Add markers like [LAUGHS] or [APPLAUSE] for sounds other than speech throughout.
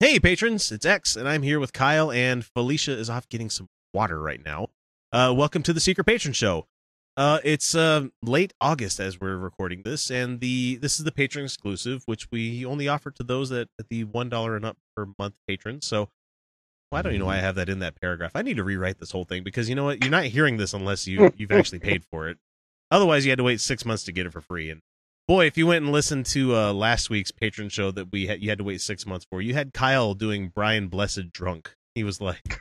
Hey, patrons, it's X, and I'm here with Kyle, and Felicia is off getting some water right now. Uh, welcome to the Secret Patron Show. Uh, it's uh, late August as we're recording this, and the this is the patron exclusive, which we only offer to those that at the one dollar and up per month patrons. So, well, I don't even know why I have that in that paragraph. I need to rewrite this whole thing because you know what? You're not hearing this unless you you've actually paid for it. Otherwise, you had to wait six months to get it for free, and boy, if you went and listened to uh, last week's patron show that we had, you had to wait six months for. You had Kyle doing Brian Blessed drunk. He was like,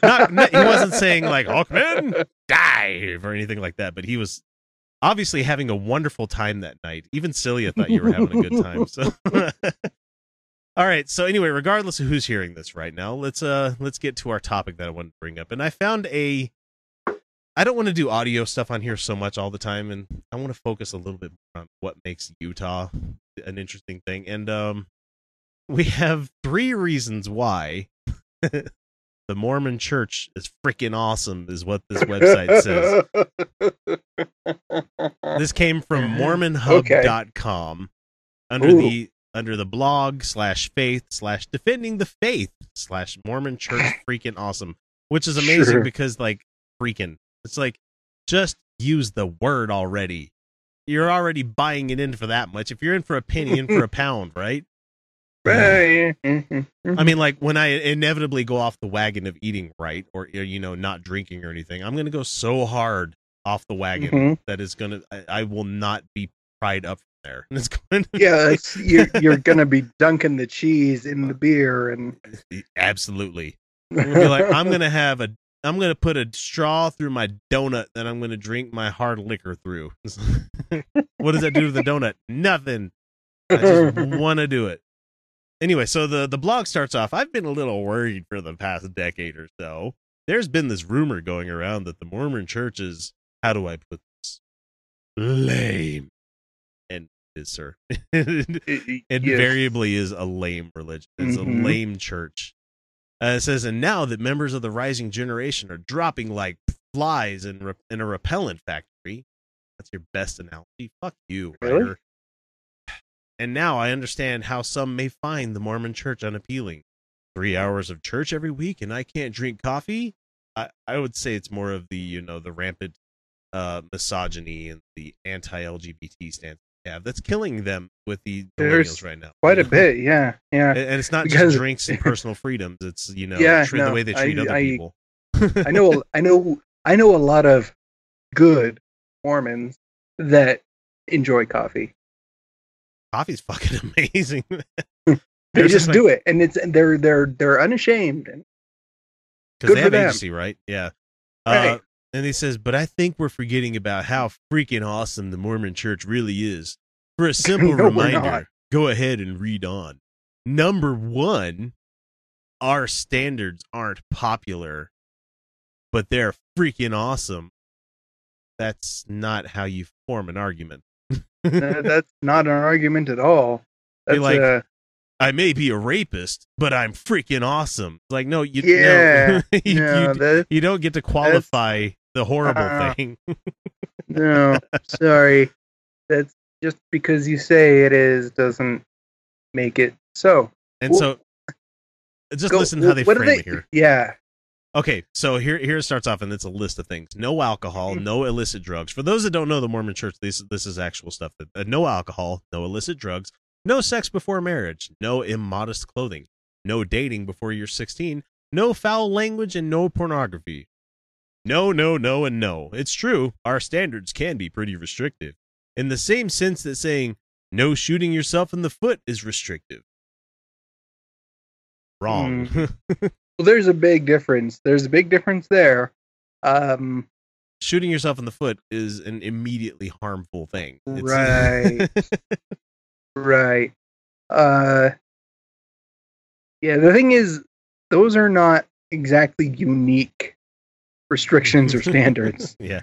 not, [LAUGHS] not- he wasn't saying like Hawkman dive or anything like that, but he was obviously having a wonderful time that night. Even Celia thought you were having a good time. So. [LAUGHS] All right. So anyway, regardless of who's hearing this right now, let's uh let's get to our topic that I wanted to bring up. And I found a I don't want to do audio stuff on here so much all the time, and I want to focus a little bit more on what makes Utah an interesting thing. And um, we have three reasons why [LAUGHS] the Mormon Church is freaking awesome, is what this website says. [LAUGHS] This came from MormonHub.com under Ooh. the under the blog slash faith slash defending the faith slash Mormon Church [LAUGHS] freaking awesome, which is amazing Sure. because like freaking it's like just use the word already. You're already buying it in for that much. If you're in for a penny, in for a [LAUGHS] pound, right? Right. I mean, like when I inevitably go off the wagon of eating right or you know not drinking or anything, I'm gonna go so hard off the wagon Mhm. that is gonna I, I will not be pried up from there. And [LAUGHS] it's going to yeah, it's, you're, you're [LAUGHS] gonna be dunking the cheese in the beer, and absolutely. I'm gonna like, I'm gonna have a I'm gonna put a straw through my donut that I'm gonna drink my hard liquor through. [LAUGHS] what does that do to the donut? Nothing. I just [LAUGHS] want to do it. Anyway, so the the blog starts off. I've been a little worried for the past decade or so. There's been this rumor going around that the Mormon Church is how do I put this? Lame. And it is, sir. [LAUGHS] Yes. invariably is a lame religion. It's Mhm. a lame church. Uh, it says, and now that members of the rising generation are dropping like flies in, re- in a repellent factory. That's your best analogy. Fuck you, Really? writer. And now I understand how some may find the Mormon church unappealing. Three hours of church every week, and I can't drink coffee. I, I would say it's more of the you know the rampant uh, misogyny and the anti-LGBT stance they have that's killing them with the millennials right now. quite a [LAUGHS] bit. Yeah, yeah. And, and it's not Because- just drinks and [LAUGHS] personal freedoms. It's you know Yeah, tre- the way they treat I- other I- people. [LAUGHS] I know, I know, I know a lot of good Mormons that enjoy coffee. Coffee's fucking amazing. They There's just like- do it, and it's and they're they're they're unashamed. And because they have them. agency, right? Yeah. Uh, Right. And he says, but I think we're forgetting about how freaking awesome the Mormon Church really is. For a [LAUGHS] simple No, reminder, go ahead and read on. Number one, our standards aren't popular, but they're freaking awesome. That's not how you form an argument. [LAUGHS] that's not an argument at all. That's like, uh, I may be a rapist, but I'm freaking awesome. Like, no, you, Yeah, no, [LAUGHS] you, no, you, that- you don't get to qualify the horrible Uh, thing. [LAUGHS] no, sorry. That's just because you say it is doesn't make it so. And Well, so, just Go- listen to how they frame it here. Yeah, Okay, so here here starts off, and it's a list of things: no alcohol, Mm. no illicit drugs. For those that don't know the Mormon Church, this this is actual stuff. That uh, no alcohol, no illicit drugs, no sex before marriage, no immodest clothing, no dating before you're 16, no foul language, and no pornography. No, no, no, and no. It's true. Our standards can be pretty restrictive, in the same sense that saying no shooting yourself in the foot is restrictive. Wrong. Mm. [LAUGHS] well, there's a big difference. There's a big difference there. Um, shooting yourself in the foot is an immediately harmful thing. Right. [LAUGHS] right. Uh, Yeah, the thing is, those are not exactly unique restrictions or standards. [LAUGHS] yeah.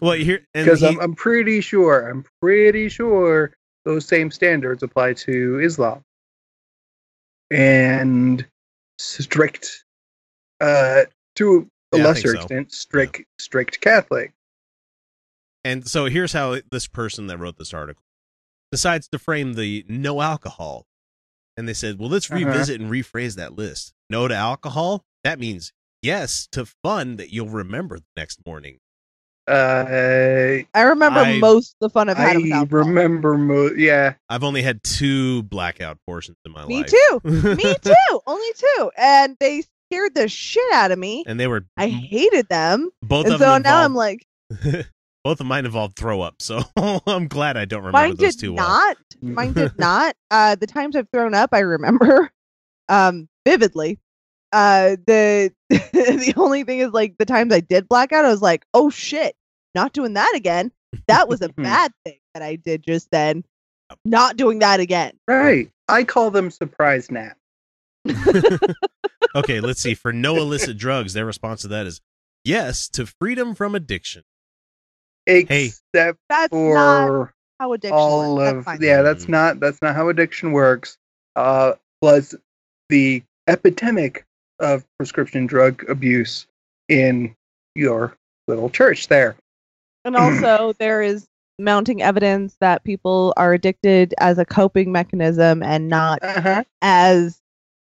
Well, here [LAUGHS] Because he- I'm, I'm pretty sure, I'm pretty sure those same standards apply to Islam and strict, uh, to a Yeah, lesser so. extent, strict, strict Catholic. And so here's how this person that wrote this article decides to frame the no alcohol. And they said, well, let's Uh-huh. revisit and rephrase that list. No to alcohol? That means yes to fun that you'll remember the next morning. Uh, I remember I- most of the fun I've had I alcohol. remember, mo- yeah, I've only had two blackout portions in my Me life. Me too. [LAUGHS] Me too. Only two, and they scared the shit out of me. And they were I hated them, both and of so them now I'm like, [LAUGHS] both of mine involved throw up. So [LAUGHS] I'm glad I don't remember mine those did two well. not. Mine did [LAUGHS] not. Uh, the times I've thrown up, I remember [LAUGHS] um, vividly. Uh, the the only thing is like the times I did blackout, I was like, oh shit, not doing that again. That was a bad thing that I did just then. Not doing that again. right. I call them surprise nap. okay, let's see. For no illicit drugs, their response to that is yes to freedom from addiction. Except That's not for how addiction all works. Of fine. yeah that's not that's not how addiction works uh plus the epidemic of prescription drug abuse in your little church there And [CLEARS THROAT] also, there is mounting evidence that people are addicted as a coping mechanism and not uh-huh as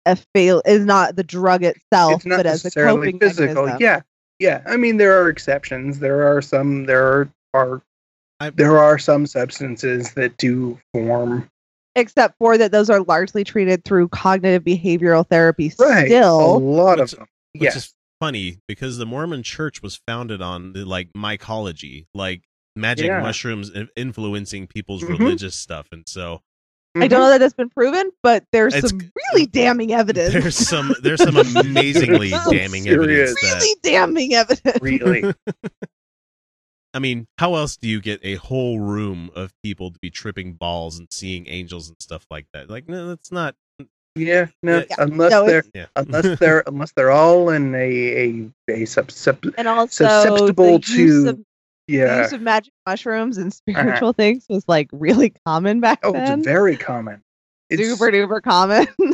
a fail is not the drug itself, it's not but as a coping physical mechanism. yeah yeah i mean there are exceptions there are some there are, are I- there are some substances that do form Except for that, those are largely treated through cognitive behavioral therapy. right a lot Which- of them Which yes is funny because the Mormon church was founded on the, like mycology, like magic Yeah. mushrooms influencing people's Mhm. religious stuff. And so I don't mm-hmm. know that that's been proven, but there's It's- some really damning evidence. there's some there's some amazingly [LAUGHS] So damning serious. evidence that really damning evidence. really [LAUGHS] I mean, how else do you get a whole room of people to be tripping balls and seeing angels and stuff like that? Like, no, that's not. yeah no Yeah. unless No, they're Yeah. unless [LAUGHS] they're unless they're all in a a, a sub, sub, And also, Susceptible the use to- of, the yeah use of magic mushrooms and [LAUGHS] uh-huh. spiritual things was like really common back oh then. it's very common it's super duper common. [LAUGHS]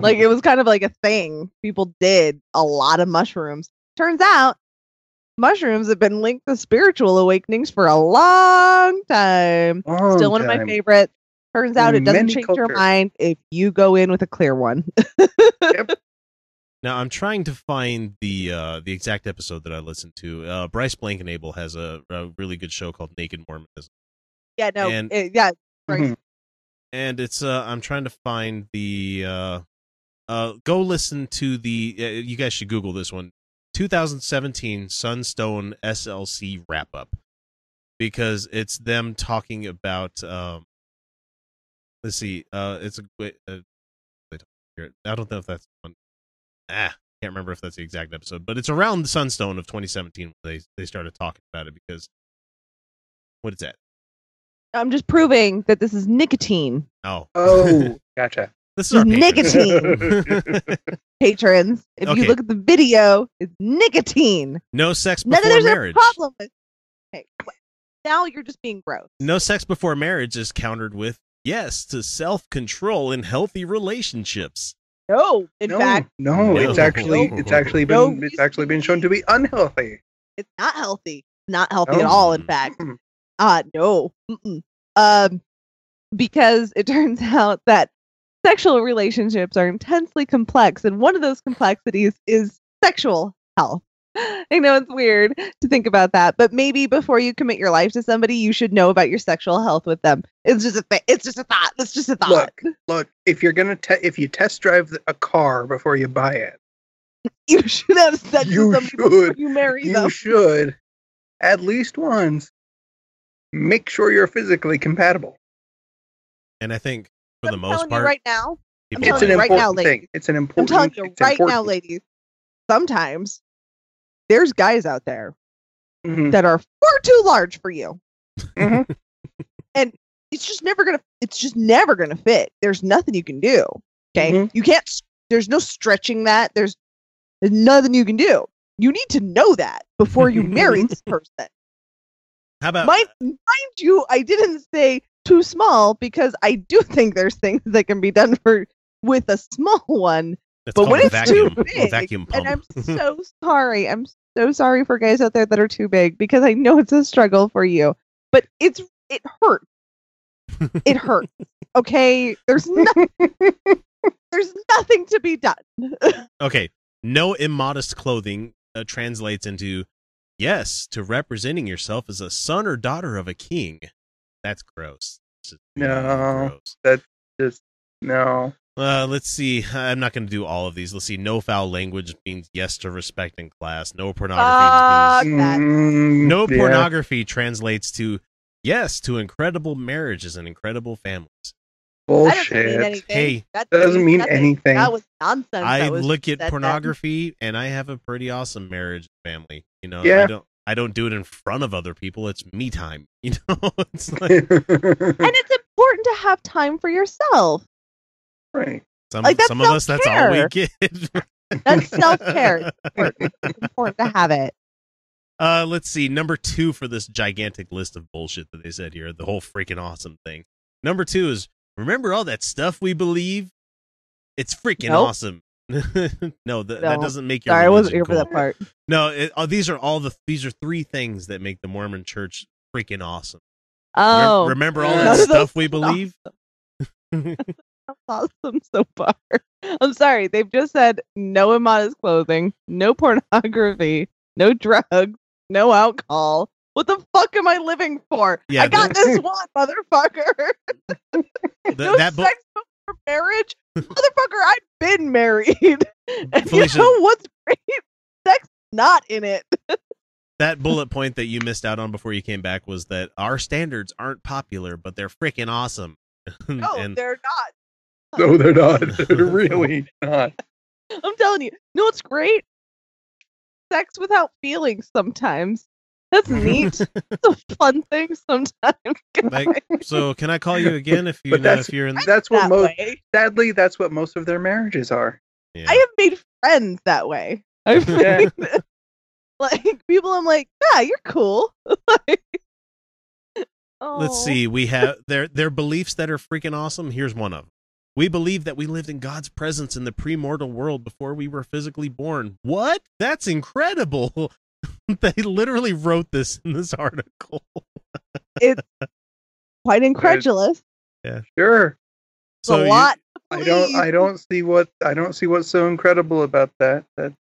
like it [LAUGHS] was kind of like a thing. People did a lot of mushrooms. Turns out mushrooms have been linked to spiritual awakenings for a long time. long Still one of my time. favorites. Turns out In it doesn't change your mind if you go in with a clear one. Now I'm trying to find the uh the exact episode that I listened to. Uh Bryce Blankenagel has a, a really good show called Naked Mormonism. yeah, no, And- it- yeah, right. Mhm. and it's uh i'm trying to find the uh uh go listen to the uh, you guys should google this one 2017 sunstone slc wrap up because it's them talking about um let's see uh it's a uh, they talk here. i don't know if that's one ah can't remember if that's the exact episode but it's around the sunstone of 2017 when they they started talking about it because what is that I'm just proving that this is nicotine. oh oh [LAUGHS] gotcha this is our patrons. Nicotine. [LAUGHS] Patrons, if Okay. you look at the video, it's nicotine. No sex None before of there's marriage. a problem with. Okay, wh- now you're just being gross. No sex before marriage is countered with yes to self control in healthy relationships. No, in no, fact, no, it's [LAUGHS] No. actually it's actually been No it's actually been shown to be unhealthy. it's not healthy. Not healthy No. at all. In fact, uh no. Mm-mm. Um, because it [LAUGHS] turns out that sexual relationships are intensely complex, and one of those complexities is sexual health. [LAUGHS] I know it's weird to think about that, but maybe before you commit your life to somebody, you should know about your sexual health with them. It's just a th- it's just a thought. It's just a thought. Look, look, if you're gonna te- if you test drive a car before you buy it, [LAUGHS] you should have sex You with somebody before should. you marry you them. should at least once make sure you're physically compatible. And I think for the I'm most part, right now, It's an you right now, important thing. It's an important. I'm telling you it's right now, ladies. Sometimes there's guys out there Mhm. that are far too large for you. Mhm. [LAUGHS] and it's just never gonna it's just never gonna fit. There's nothing you can do. Okay, Mhm. you can't. There's no stretching that. There's, there's nothing you can do. You need to know that before you marry this [LAUGHS] person. How about mind, mind you, I didn't say too small because I do [LAUGHS] think there's things that can be done for with a small one. That's But called when it's vacuum, too big, vacuum pump. and I'm [LAUGHS] so sorry. I'm so sorry for guys out there that are too big because I know it's a struggle for you. But it's it hurts. It hurts. [LAUGHS] Okay, there's nothing. there's nothing to be done. [LAUGHS] okay, no immodest clothing uh, translates into yes to representing yourself as a son or daughter of a king. That's gross. It's just really No. gross. that's Just no. Uh, let's see. I'm not going to do all of these. Let's see. No foul language means yes to respect in class. No pornography. Fuck that. Mm, means, no yeah. pornography translates to yes to incredible marriages and incredible families. That doesn't mean Bullshit. anything. Hey, that doesn't mean nothing. anything. That was nonsense. I was look at said then. pornography and I have a pretty awesome marriage family. You know, I don't I don't do it in front of other people. It's me time. [LAUGHS] You know, it's [LAUGHS] like and it's important to have time for yourself. Right. some Like, some of us that's all we get. [LAUGHS] That's self care. [LAUGHS] It's important to have it. Uh, let's see. Number two for this gigantic list of bullshit that they said here, the whole freaking awesome thing. Number two is remember all that stuff we believe? It's freaking Nope. awesome. [LAUGHS] no, th- that doesn't make your Sorry, I wasn't here religion for that part. No, it, oh, these are all the these are three things that make the Mormon Church freaking awesome. Oh, remember all that stuff we believe? [LAUGHS] awesome so far. I'm sorry, they've just said no immodest clothing, no pornography, no drugs, no alcohol. What the fuck am I living for? Yeah, I got this [LAUGHS] one, motherfucker. [LAUGHS] Th- no that bu- sex before marriage, motherfucker. I've been married, and Felicia- you know what's great? Sex not in it. that bullet point that you missed out on before you came back was that our standards aren't popular, but they're freaking awesome. No, and they're not. No, they're not. They're [LAUGHS] [LAUGHS] really not. I'm telling you. No, it's great. Sex without feelings sometimes. That's neat. [LAUGHS] it's a fun thing sometimes. like, so can I call you again if you know, if you're in? That's what that most. way. Sadly, that's what most of their marriages are. Yeah. I have made friends that way. I've Yeah. like people I'm like, yeah, you're cool. Like, Let's oh. see. We have their their beliefs that are freaking awesome. Here's one of them. We believe that we lived in God's presence in the premortal world before we were physically born. What? That's incredible. [LAUGHS] they literally wrote this in this article. It's quite incredulous. Yeah. Sure. It's a lot. to I don't. I don't see what. I don't see what's so incredible about that. That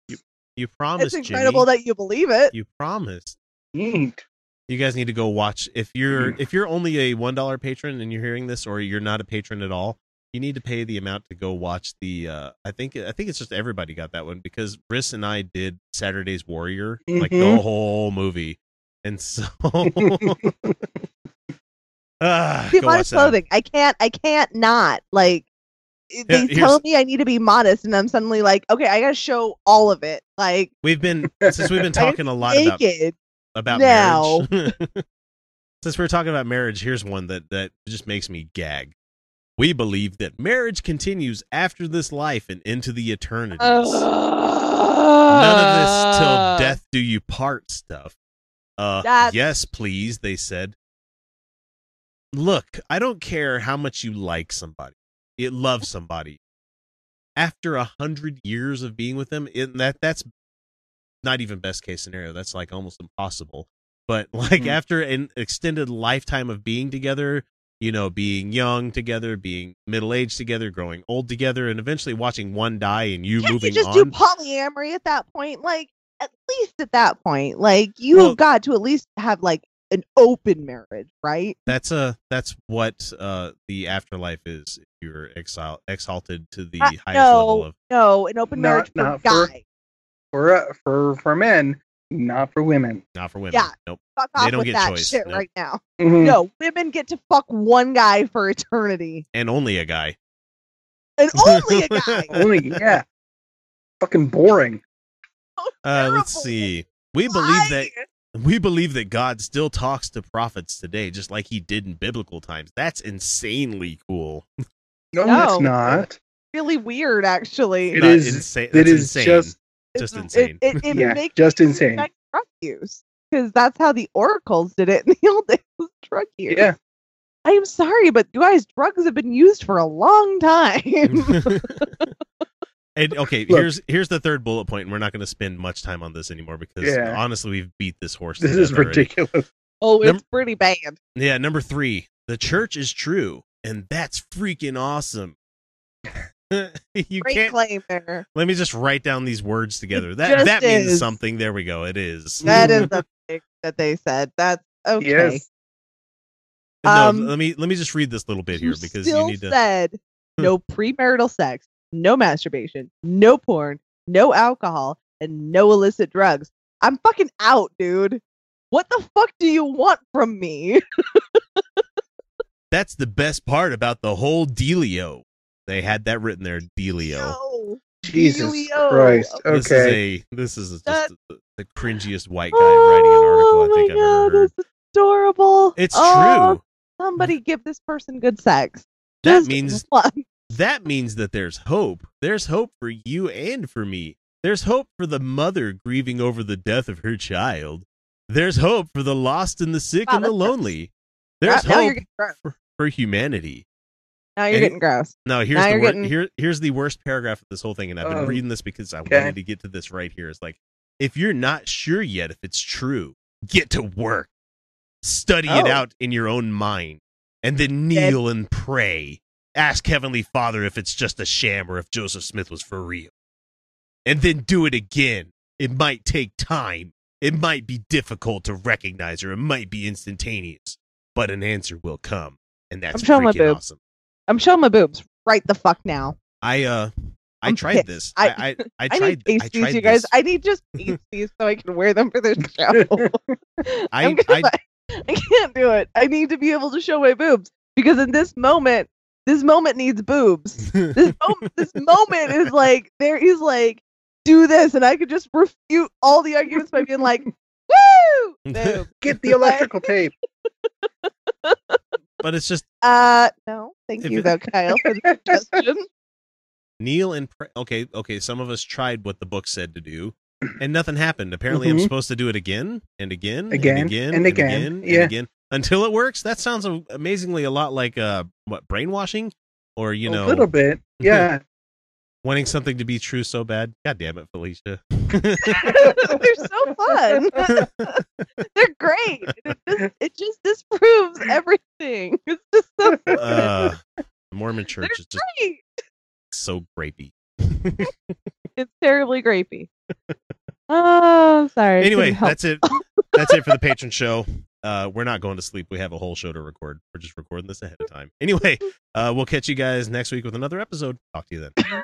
You promised, It's incredible Jimmy. that you believe it. you promised. neat. You guys need to go watch. If you're Mm. if you're only a one dollar patron and you're hearing this, or you're not a patron at all, you need to pay the amount to go watch the. uh I think I think it's just everybody got that one because Briss and I did Saturday's Warrior, like the Mhm. whole movie, and so. [LAUGHS] Be go modest clothing. I can't. I can't not like. Yeah, They here's- tell me I need to be modest, and I'm suddenly like, okay, I gotta show all of it. Like We've been [LAUGHS] since we've been talking a lot about about Now. marriage. [LAUGHS] Since we're talking about marriage, here's one that that just makes me gag. We believe that marriage continues after this life and into the eternities. None of this till death do you part stuff. Uh yes, please, they said. Look, I don't care how much you like somebody. it loves somebody. After a hundred years of being with them, it, that that's not even best case scenario. That's like almost impossible. But like Mhm. after an extended lifetime of being together, you know, being young together, being middle aged together, growing old together, and eventually watching one die and you Can't moving you just on. do polyamory at that point? Like, at least at that point, like you Well- have got to at least have like an open marriage, right? that's a that's what uh the afterlife is if you're exil- exalted to the Uh, highest level of no, an open Not- marriage for not for- guy. For uh, for for men, not for women. not for women. Yeah. Nope. Fuck off They don't with get that choice, shit nope. right now. Mhm. No, women get to fuck one guy for eternity, And only a guy. and only a guy. [LAUGHS] Only yeah. Fucking boring. Uh, let's see. We believe that we believe that God still talks to prophets today, just like He did in biblical times. That's insanely cool. No, No. it's not. really weird, actually. It Not is- insane. it That's insane. just- just It- insane. It, it, it Yeah, makes just insane. drug use because that's how the oracles did it in the old days. was Drug use. Yeah. I am sorry, but you guys, drugs have been used for a long time. [LAUGHS] and okay, Look. here's here's the third bullet point, and we're not going to spend much time on this anymore because Yeah. honestly, we've beat this horse. to This is death already. ridiculous. oh, it's Num- pretty bad. Yeah, number three, the church is true, and that's freaking awesome. [LAUGHS] [LAUGHS] you Great can't. claim there. Let me just write down these words together. That just that means something. There we go. It is. That is [LAUGHS] the thing that they said. That's okay. Yes. No, Um, let me let me just read this little bit here because still you need to. said [LAUGHS] no premarital sex, no masturbation, no porn, no alcohol, and no illicit drugs. I'm fucking out, dude. What the fuck do you want from me? That's the best part about the whole dealio. They had that written there, Delio. No. Jesus Dealio. Christ. This Okay. is a this is just That- the, the cringiest white guy writing an oh article I think oh I've my God, ever heard. That's adorable. It's Oh, true. Somebody give this person good sex. That Just means one. [LAUGHS] that means that there's hope. There's hope for you and for me. There's hope for the mother grieving over the death of her child. There's hope for the lost and the sick Wow, and the lonely. There's now, now hope for, for humanity. Now you're And- getting gross. No, here's Now the wor- getting- here here's the worst paragraph of this whole thing, and I've been Oh. reading this because I Okay. wanted to get to this right here. It's like if you're not sure yet if it's true, get to work. Study it Oh. out in your own mind, and then kneel and pray. Ask Heavenly Father if it's just a sham or if Joseph Smith was for real. And then do it again. It might take time. It might be difficult to recognize, or it might be instantaneous, but an answer will come, and that's I'm freaking awesome. I'm showing my boobs right the fuck now. I uh I I'm tried pissed. this. I- I I, I I, tried need I tried you guys. this. I need just [LAUGHS] pasties so I can wear them for this show. [LAUGHS] [LAUGHS] I- I'm gonna- I- I can't do it. I need to be able to show my boobs because in this moment, this moment needs boobs. This moment, this moment is like there is like do this, and I could just refute all the arguments by being like, "Woo!" Boobs. Get the electrical tape. but it's just Uh, no, thank If you it- though, Kyle, for the suggestion. [LAUGHS] kneel and pray. Okay, okay. Some of us tried what the book said to do, [CLEARS THROAT] and nothing happened. Apparently, I'm Mhm. supposed to do it again and again, Again, and again, and again. again, Yeah. and again until it works. That sounds amazingly a lot like uh what brainwashing, or you know, a little bit. [LAUGHS] Yeah. Wanting something to be true so bad. God damn it, Felicia. [LAUGHS] They're so fun. [LAUGHS] They're great. It just, it just disproves everything. [LAUGHS] It's just so fun. uh, the Mormon They're Church is just great. so grapey. It's terribly grapey. Oh, sorry. anyway, that's it. That's it for the patron show. Uh, we're not going to sleep. We have a whole show to record. We're just recording this ahead of time. Anyway, uh, we'll catch you guys next week with another episode. Talk to you then.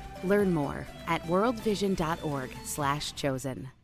Learn more at worldvision.org/chosen.